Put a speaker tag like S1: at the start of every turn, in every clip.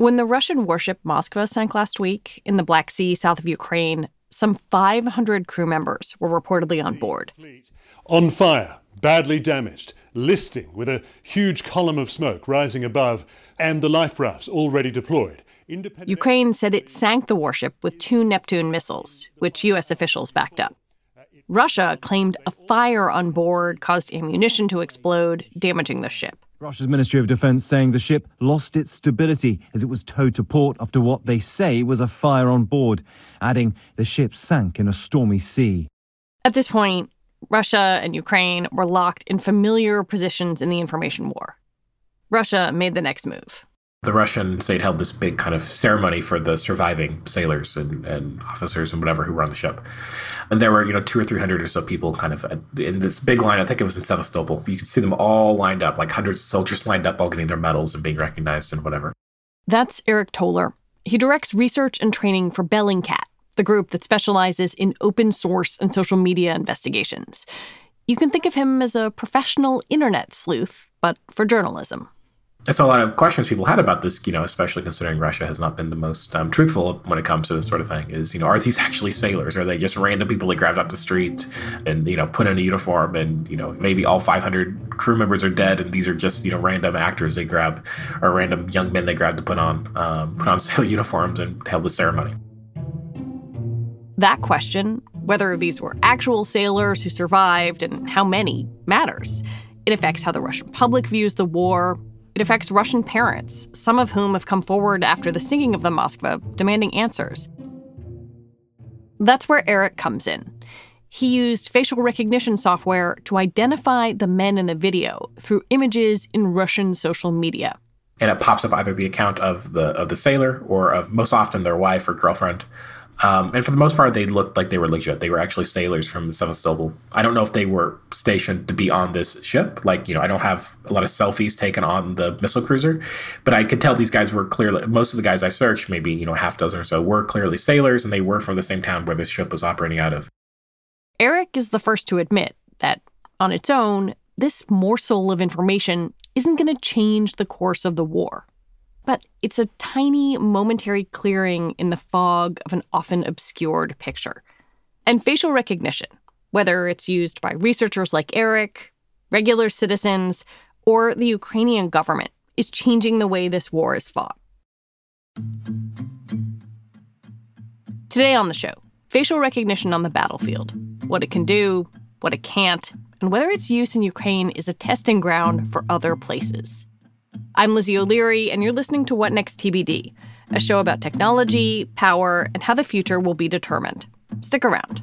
S1: When the Russian warship Moskva sank last week in the Black Sea south of Ukraine, some 500 crew members were reportedly on board.
S2: On fire, badly damaged, listing with a huge column of smoke rising above, and the life rafts already deployed.
S1: Ukraine said it sank the warship with two Neptune missiles, which U.S. officials backed up. Russia claimed a fire on board caused ammunition to explode, damaging the ship.
S3: Russia's Ministry of Defense saying the ship lost its stability as it was towed to port after what they say was a fire on board, adding the ship sank in a stormy sea.
S1: At this point, Russia and Ukraine were locked in familiar positions in the information war. Russia made the next move
S4: the Russian state held this big kind of ceremony for the surviving sailors and, and officers and whatever who were on the ship. And there were, you know, two or three hundred or so people kind of in this big line. I think it was in Sevastopol. You could see them all lined up, like hundreds of soldiers lined up, all getting their medals and being recognized and whatever.
S1: That's Aric Toler. He directs research and training for Bellingcat, the group that specializes in open source and social media investigations. You can think of him as a professional internet sleuth, but for journalism.
S4: I saw a lot of questions people had about this, you know, especially considering Russia has not been the most um, truthful when it comes to this sort of thing. Is, you know, are these actually sailors? Are they just random people they grabbed off the street and, you know, put in a uniform and, you know, maybe all 500 crew members are dead and these are just, you know, random actors they grab or random young men they grab to put on, um, put on sailor uniforms and held the ceremony?
S1: That question, whether these were actual sailors who survived and how many, matters. It affects how the Russian public views the war it affects Russian parents, some of whom have come forward after the sinking of the Moskva, demanding answers. That's where Aric comes in. He used facial recognition software to identify the men in the video through images in Russian social media.
S4: And it pops up either the account of the of the sailor or of most often their wife or girlfriend um, and for the most part, they looked like they were legit. They were actually sailors from the Sevastopol. I don't know if they were stationed to be on this ship. Like, you know, I don't have a lot of selfies taken on the missile cruiser, but I could tell these guys were clearly, most of the guys I searched, maybe, you know, half dozen or so, were clearly sailors and they were from the same town where this ship was operating out of.
S1: Aric is the first to admit that on its own, this morsel of information isn't going to change the course of the war but it's a tiny momentary clearing in the fog of an often obscured picture. And facial recognition, whether it's used by researchers like Aric, regular citizens, or the Ukrainian government, is changing the way this war is fought. Today on the show, facial recognition on the battlefield what it can do, what it can't, and whether its use in Ukraine is a testing ground for other places. I'm Lizzie O'Leary, and you're listening to What Next TBD, a show about technology, power, and how the future will be determined. Stick around.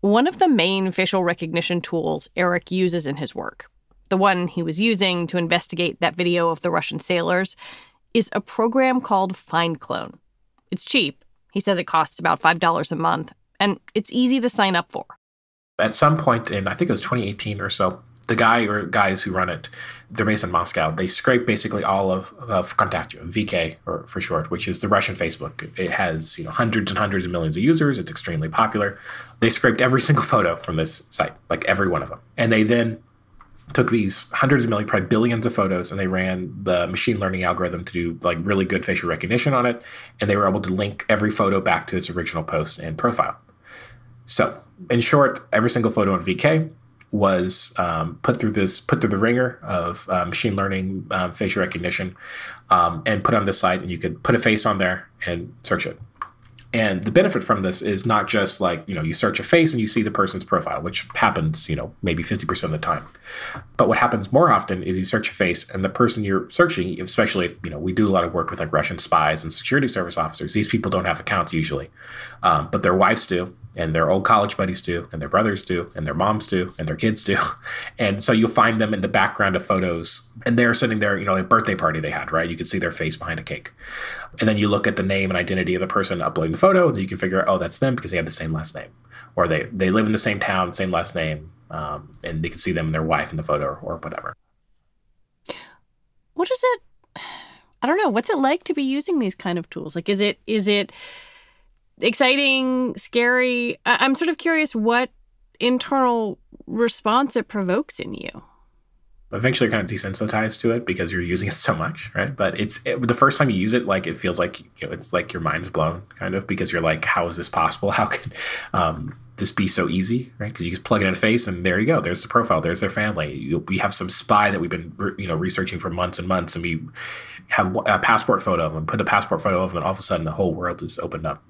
S1: One of the main facial recognition tools Aric uses in his work, the one he was using to investigate that video of the Russian sailors, is a program called FindClone. It's cheap. He says it costs about $5 a month, and it's easy to sign up for.
S4: At some point in, I think it was 2018 or so, the guy or guys who run it, they're based in Moscow. They scrape basically all of, of VKontakte, VK or for short, which is the Russian Facebook. It has you know hundreds and hundreds of millions of users. It's extremely popular. They scraped every single photo from this site, like every one of them, and they then took these hundreds of millions, probably billions of photos, and they ran the machine learning algorithm to do like really good facial recognition on it, and they were able to link every photo back to its original post and profile. So, in short, every single photo on VK was um, put through this put through the ringer of uh, machine learning um, facial recognition um, and put on this site and you could put a face on there and search it. And the benefit from this is not just like you know you search a face and you see the person's profile which happens you know maybe 50% of the time. But what happens more often is you search a face and the person you're searching especially if you know we do a lot of work with like russian spies and security service officers these people don't have accounts usually um, but their wives do and their old college buddies do, and their brothers do, and their moms do, and their kids do. And so you'll find them in the background of photos, and they're sitting there, you know, a birthday party they had, right? You can see their face behind a cake. And then you look at the name and identity of the person uploading the photo, and you can figure out, oh, that's them because they have the same last name, or they they live in the same town, same last name, um, and they can see them and their wife in the photo or whatever.
S1: What is it? I don't know. What's it like to be using these kind of tools? Like, is it is it exciting, scary. I- am sort of curious what internal response it provokes in you.
S4: Eventually, you're kind of desensitized to it because you're using it so much, right? But it's it, the first time you use it, like it feels like you know, it's like your mind's blown, kind of, because you're like, how is this possible? How can um, this be so easy, right? Because you just plug it in a face, and there you go. There's the profile. There's their family. You, we have some spy that we've been, you know, researching for months and months, and we have a passport photo of them. Put a passport photo of them, and all of a sudden, the whole world is opened up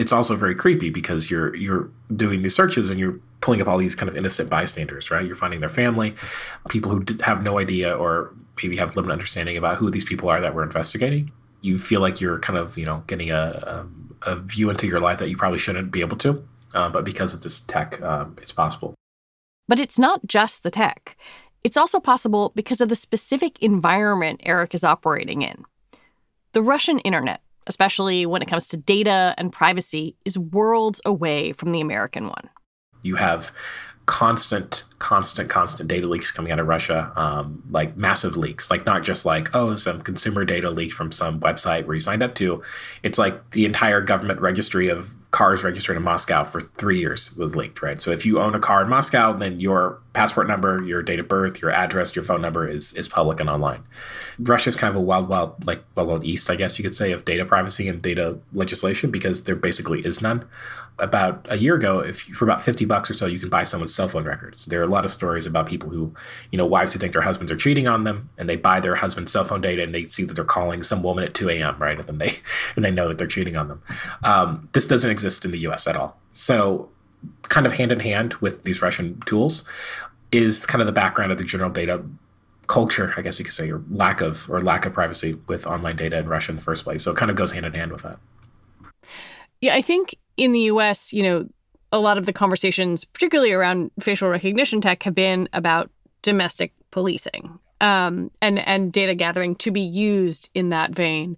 S4: it's also very creepy because you're you're doing these searches and you're pulling up all these kind of innocent bystanders, right? You're finding their family, people who have no idea or maybe have limited understanding about who these people are that we're investigating. You feel like you're kind of you know getting a, a, a view into your life that you probably shouldn't be able to, uh, but because of this tech, um, it's possible.
S1: But it's not just the tech. It's also possible because of the specific environment Eric is operating in. The Russian internet especially when it comes to data and privacy, is worlds away from the American one.
S4: You have constant, constant, constant data leaks coming out of Russia, um, like massive leaks, like not just like, oh, some consumer data leaked from some website where you signed up to. It's like the entire government registry of cars registered in Moscow for three years was leaked, right? So if you own a car in Moscow, then your passport number, your date of birth, your address, your phone number is is public and online. Russia's kind of a wild, wild, like wild, wild east, I guess you could say, of data privacy and data legislation because there basically is none about a year ago, if for about 50 bucks or so, you can buy someone's cell phone records. There are a lot of stories about people who, you know, wives who think their husbands are cheating on them and they buy their husband's cell phone data and they see that they're calling some woman at 2 a.m., right? And then they, and they know that they're cheating on them. Um, this doesn't exist in the US at all. So, kind of hand in hand with these Russian tools is kind of the background of the general data culture, I guess you could say, or lack of or lack of privacy with online data in Russia in the first place. So it kind of goes hand in hand with that.
S1: Yeah, I think in the US, you know, a lot of the conversations, particularly around facial recognition tech, have been about domestic policing um, and and data gathering to be used in that vein.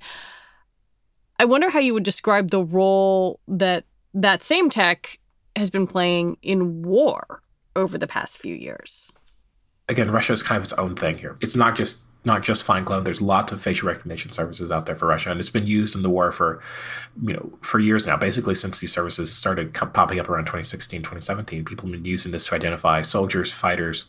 S1: I wonder how you would describe the role that that same tech has been playing in war over the past few years.
S4: Again, Russia is kind of its own thing here. It's not just not just FindClone. There's lots of facial recognition services out there for Russia, and it's been used in the war for, you know, for years now. Basically, since these services started popping up around 2016, 2017, people have been using this to identify soldiers, fighters,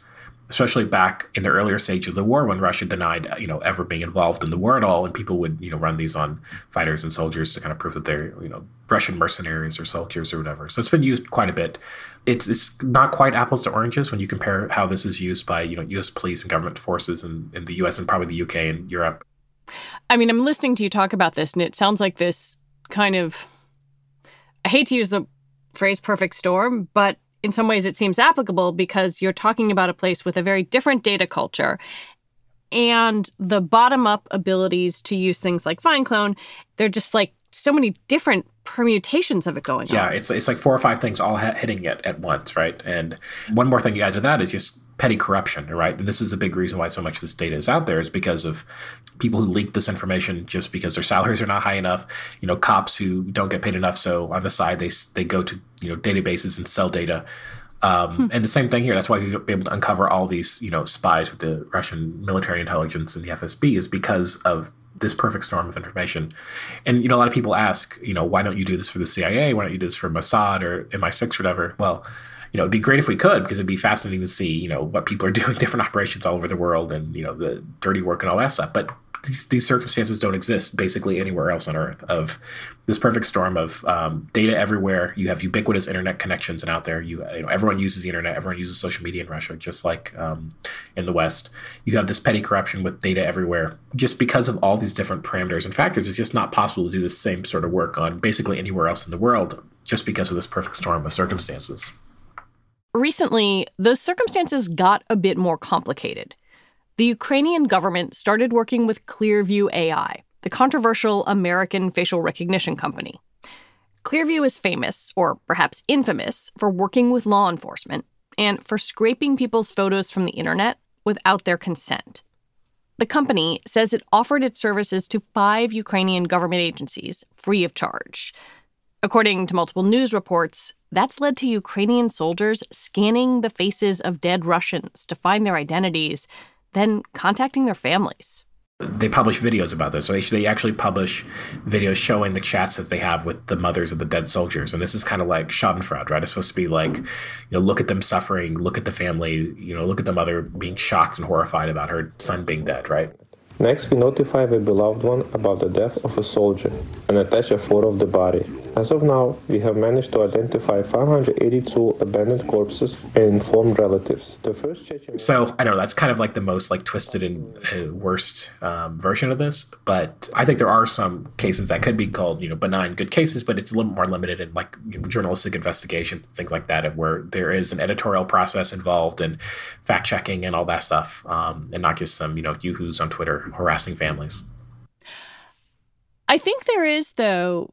S4: especially back in the earlier stage of the war when Russia denied, you know, ever being involved in the war at all, and people would, you know, run these on fighters and soldiers to kind of prove that they're, you know, Russian mercenaries or soldiers or whatever. So it's been used quite a bit it's it's not quite apples to oranges when you compare how this is used by you know U.S. police and government forces in, in the U.S. and probably the U.K. and Europe.
S1: I mean, I'm listening to you talk about this, and it sounds like this kind of. I hate to use the phrase "perfect storm," but in some ways it seems applicable because you're talking about a place with a very different data culture and the bottom up abilities to use things like FindClone. They're just like so many different permutations of it going
S4: yeah,
S1: on.
S4: Yeah, it's it's like four or five things all hitting it at once, right? And one more thing you add to that is just petty corruption, right? And this is a big reason why so much of this data is out there is because of people who leak this information just because their salaries are not high enough. You know, cops who don't get paid enough, so on the side they they go to you know databases and sell data Um, hmm. And the same thing here. That's why we've been able to uncover all these, you know, spies with the Russian military intelligence and the FSB is because of this perfect storm of information. And you know, a lot of people ask, you know, why don't you do this for the CIA? Why don't you do this for Mossad or MI6 or whatever? Well, you know, it'd be great if we could because it'd be fascinating to see, you know, what people are doing, different operations all over the world, and you know, the dirty work and all that stuff. But these, these circumstances don't exist basically anywhere else on Earth. Of this perfect storm of um, data everywhere. You have ubiquitous internet connections, and out there, you, you, know, everyone uses the internet. Everyone uses social media in Russia, just like um, in the West. You have this petty corruption with data everywhere. Just because of all these different parameters and factors, it's just not possible to do the same sort of work on basically anywhere else in the world, just because of this perfect storm of circumstances.
S1: Recently, those circumstances got a bit more complicated. The Ukrainian government started working with Clearview AI, the controversial American facial recognition company. Clearview is famous, or perhaps infamous, for working with law enforcement and for scraping people's photos from the internet without their consent. The company says it offered its services to five Ukrainian government agencies free of charge. According to multiple news reports, that's led to Ukrainian soldiers scanning the faces of dead Russians to find their identities, then contacting their families.
S4: They publish videos about this. So they, they actually publish videos showing the chats that they have with the mothers of the dead soldiers. And this is kind of like Schadenfreude, right? It's supposed to be like, you know, look at them suffering, look at the family, you know, look at the mother being shocked and horrified about her son being dead, right?
S5: Next, we notify the beloved one about the death of a soldier and attach a photo of the body. As of now, we have managed to identify 582 abandoned corpses and informed relatives.
S4: The first Chechen. So I know that's kind of like the most like twisted and uh, worst um, version of this, but I think there are some cases that could be called you know benign good cases, but it's a little more limited in like you know, journalistic investigation things like that, where there is an editorial process involved and fact checking and all that stuff, um, and not just some you know yoo-hoos on Twitter harassing families.
S1: I think there is though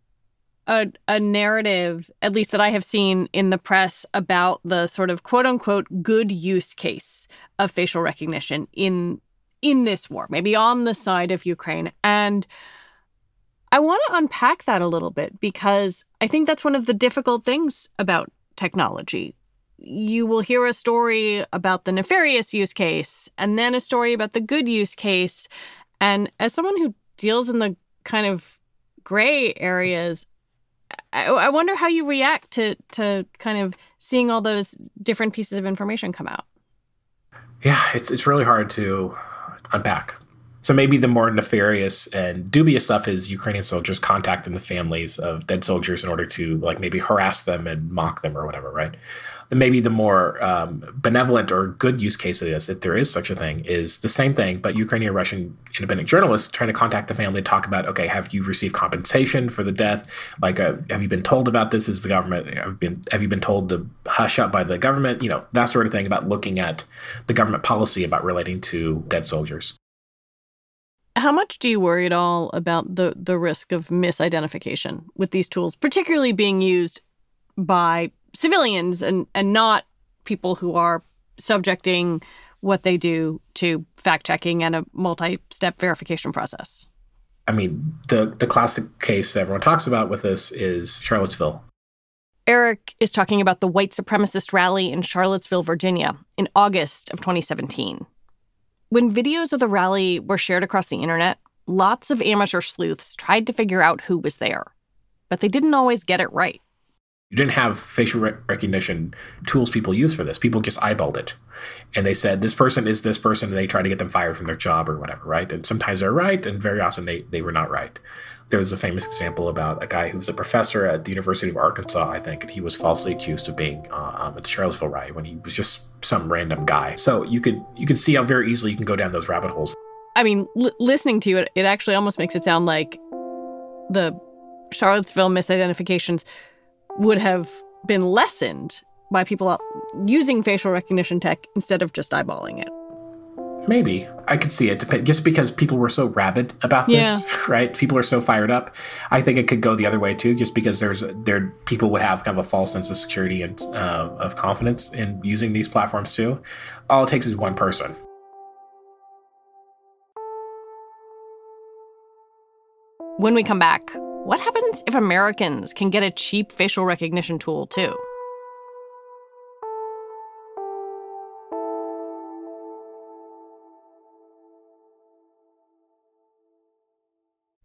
S1: a, a narrative, at least that I have seen in the press, about the sort of quote unquote good use case of facial recognition in in this war, maybe on the side of Ukraine. And I want to unpack that a little bit because I think that's one of the difficult things about technology. You will hear a story about the nefarious use case and then a story about the good use case. And as someone who deals in the kind of gray areas, I, I wonder how you react to to kind of seeing all those different pieces of information come out.
S4: Yeah, it's it's really hard to unpack. So maybe the more nefarious and dubious stuff is Ukrainian soldiers contacting the families of dead soldiers in order to like maybe harass them and mock them or whatever, right? maybe the more um, benevolent or good use case of this, if there is such a thing, is the same thing, but Ukrainian Russian independent journalists trying to contact the family to talk about, okay, have you received compensation for the death? Like, uh, have you been told about this? Is the government have been have you been told to hush up by the government? You know that sort of thing about looking at the government policy about relating to dead soldiers.
S1: How much do you worry at all about the the risk of misidentification with these tools, particularly being used by civilians and and not people who are subjecting what they do to fact checking and a multi-step verification process.
S4: I mean, the the classic case everyone talks about with this is Charlottesville.
S1: Aric is talking about the white supremacist rally in Charlottesville, Virginia, in August of 2017. When videos of the rally were shared across the internet, lots of amateur sleuths tried to figure out who was there, but they didn't always get it right.
S4: You didn't have facial recognition tools people use for this. People just eyeballed it. And they said, this person is this person, and they try to get them fired from their job or whatever, right? And sometimes they're right, and very often they, they were not right. There's a famous example about a guy who was a professor at the University of Arkansas, I think, and he was falsely accused of being uh, um, at the Charlottesville riot when he was just some random guy. So you could you can see how very easily you can go down those rabbit holes.
S1: I mean, l- listening to you, it, it actually almost makes it sound like the Charlottesville misidentifications would have been lessened by people using facial recognition tech instead of just eyeballing it.
S4: Maybe I could see it just because people were so rabid about this, yeah. right? People are so fired up. I think it could go the other way too, just because there's there people would have kind of a false sense of security and uh, of confidence in using these platforms too. All it takes is one person.
S1: When we come back, what happens if Americans can get a cheap facial recognition tool too?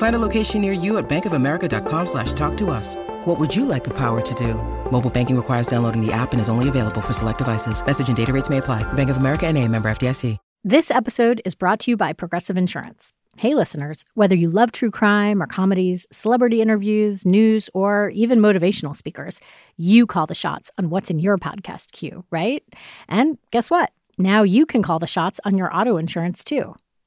S6: Find a location near you at bankofamerica.com slash talk to us. What would you like the power to do? Mobile banking requires downloading the app and is only available for select devices. Message and data rates may apply. Bank of America and a member FDIC.
S7: This episode is brought to you by Progressive Insurance. Hey, listeners, whether you love true crime or comedies, celebrity interviews, news, or even motivational speakers, you call the shots on what's in your podcast queue, right? And guess what? Now you can call the shots on your auto insurance too.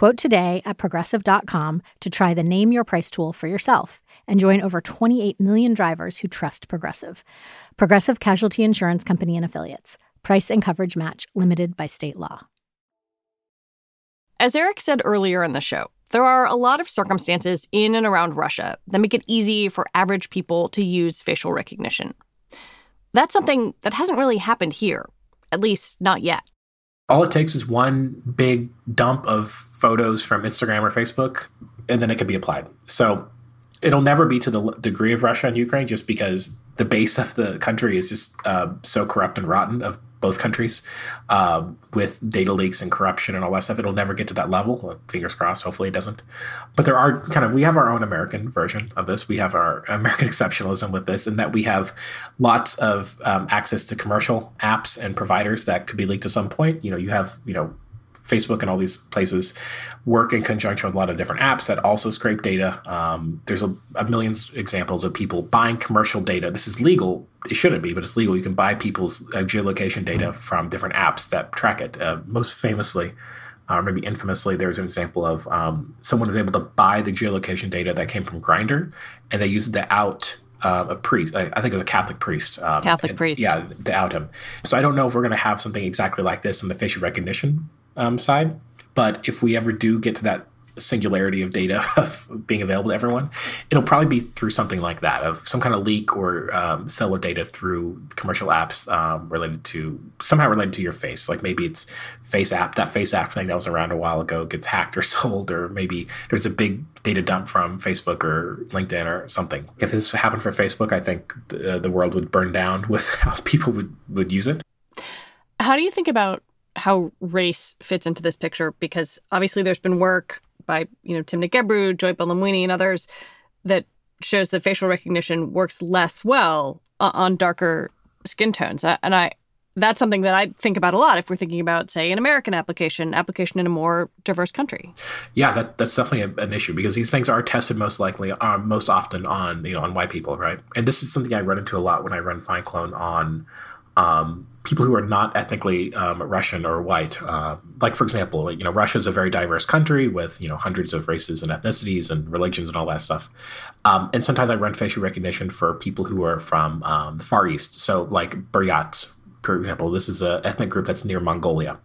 S7: Quote today at progressive.com to try the Name Your Price tool for yourself and join over 28 million drivers who trust Progressive. Progressive Casualty Insurance Company and Affiliates. Price and coverage match limited by state law.
S1: As Aric said earlier in the show, there are a lot of circumstances in and around Russia that make it easy for average people to use facial recognition. That's something that hasn't really happened here, at least not yet
S4: all it takes is one big dump of photos from Instagram or Facebook, and then it can be applied. So it'll never be to the degree of Russia and Ukraine just because the base of the country is just uh, so corrupt and rotten of both countries uh, with data leaks and corruption and all that stuff. It'll never get to that level. Fingers crossed. Hopefully it doesn't. But there are kind of, we have our own American version of this. We have our American exceptionalism with this, and that we have lots of um, access to commercial apps and providers that could be leaked at some point. You know, you have, you know, Facebook and all these places work in conjunction with a lot of different apps that also scrape data. Um, there's a, a million examples of people buying commercial data. This is legal. It shouldn't be, but it's legal. You can buy people's uh, geolocation data from different apps that track it. Uh, most famously, or uh, maybe infamously, there's an example of um, someone was able to buy the geolocation data that came from Grindr, and they used it to out uh, a priest. I, I, think it was a Catholic priest.
S1: Um, Catholic
S4: and,
S1: priest.
S4: Yeah, to out him. So I don't know if we're going to have something exactly like this in the facial recognition um, side. But if we ever do get to that singularity of data of being available to everyone, it'll probably be through something like that of some kind of leak or um, sell of data through commercial apps um, related to somehow related to your face. Like maybe it's FaceApp, that FaceApp thing that was around a while ago gets hacked or sold, or maybe there's a big data dump from Facebook or LinkedIn or something. If this happened for Facebook, I think the, the world would burn down with how people would, would use it.
S1: How do you think about how race fits into this picture because obviously there's been work by you know Timnit Gebru, Joy Buolamwini, and others that shows that facial recognition works less well on darker skin tones, and I that's something that I think about a lot if we're thinking about, say, an American application, application in a more diverse country.
S4: Yeah, that, that's definitely a, an issue because these things are tested most likely, uh, most often on you know on white people, right? And this is something I run into a lot when I run FindClone on um, people who are not ethnically um, Russian or white. Uh, like, for example, you know, Russia is a very diverse country with you know hundreds of races and ethnicities and religions and all that stuff. Um, and sometimes I run facial recognition for people who are from um, the Far East. So, like Buryats, for example, this is an ethnic group that's near Mongolia.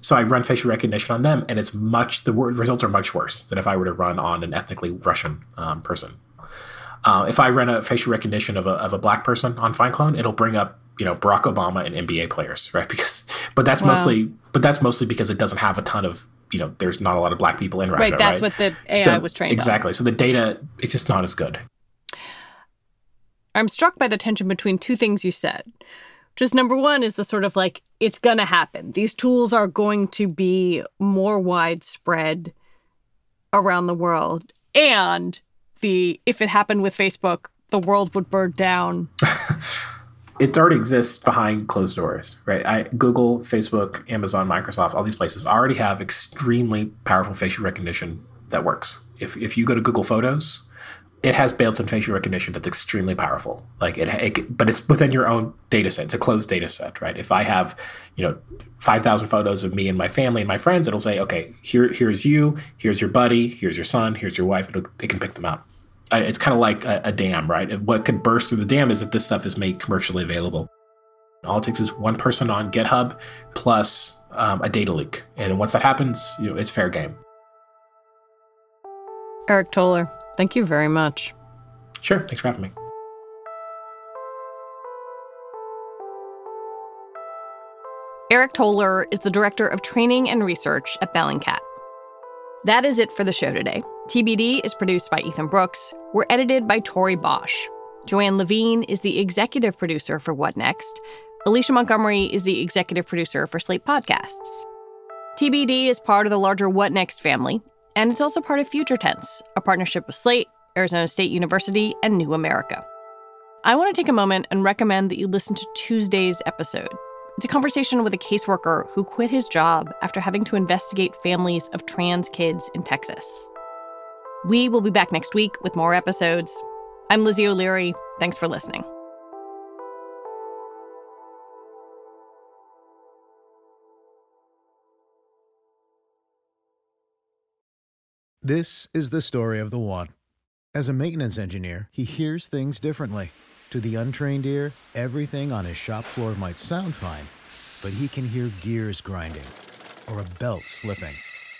S4: So I run facial recognition on them, and it's much the results are much worse than if I were to run on an ethnically Russian um, person. Uh, if I run a facial recognition of a, of a black person on FindClone, it'll bring up you know Barack Obama and NBA players, right? Because but that's wow. mostly but that's mostly because it doesn't have a ton of you know there's not a lot of black people in Russia.
S1: Right, that's
S4: right?
S1: what the AI
S4: so,
S1: was trained
S4: exactly.
S1: On.
S4: So the data is just not as good.
S1: I'm struck by the tension between two things you said. Just number one is the sort of like it's going to happen. These tools are going to be more widespread around the world, and the if it happened with Facebook, the world would burn down.
S4: it already exists behind closed doors, right? I, Google, Facebook, Amazon, Microsoft, all these places already have extremely powerful facial recognition that works. If, if you go to Google Photos it has built-in facial recognition that's extremely powerful. Like it, it, but it's within your own data set. It's a closed data set, right? If I have, you know, five thousand photos of me and my family and my friends, it'll say, okay, here, here's you, here's your buddy, here's your son, here's your wife. It'll, it can pick them out. It's kind of like a, a dam, right? What could burst through the dam is if this stuff is made commercially available. All it takes is one person on GitHub plus um, a data leak, and once that happens, you know, it's fair game.
S1: Aric Toler, thank you very much.
S4: Sure. Thanks for having me.
S1: Aric Toler is the Director of Training and Research at Bellingcat. That is it for the show today. TBD is produced by Ethan Brooks. We're edited by Tori Bosch. Joanne Levine is the executive producer for What Next. Alicia Montgomery is the executive producer for Slate Podcasts. TBD is part of the larger What Next family, and it's also part of Future Tense, a partnership with Slate, Arizona State University, and New America. I want to take a moment and recommend that you listen to Tuesday's episode. It's a conversation with a caseworker who quit his job after having to investigate families of trans kids in Texas. We will be back next week with more episodes. I'm Lizzie O'Leary. Thanks for listening.
S8: This is the story of the one. As a maintenance engineer, he hears things differently. To the untrained ear, everything on his shop floor might sound fine, but he can hear gears grinding or a belt slipping.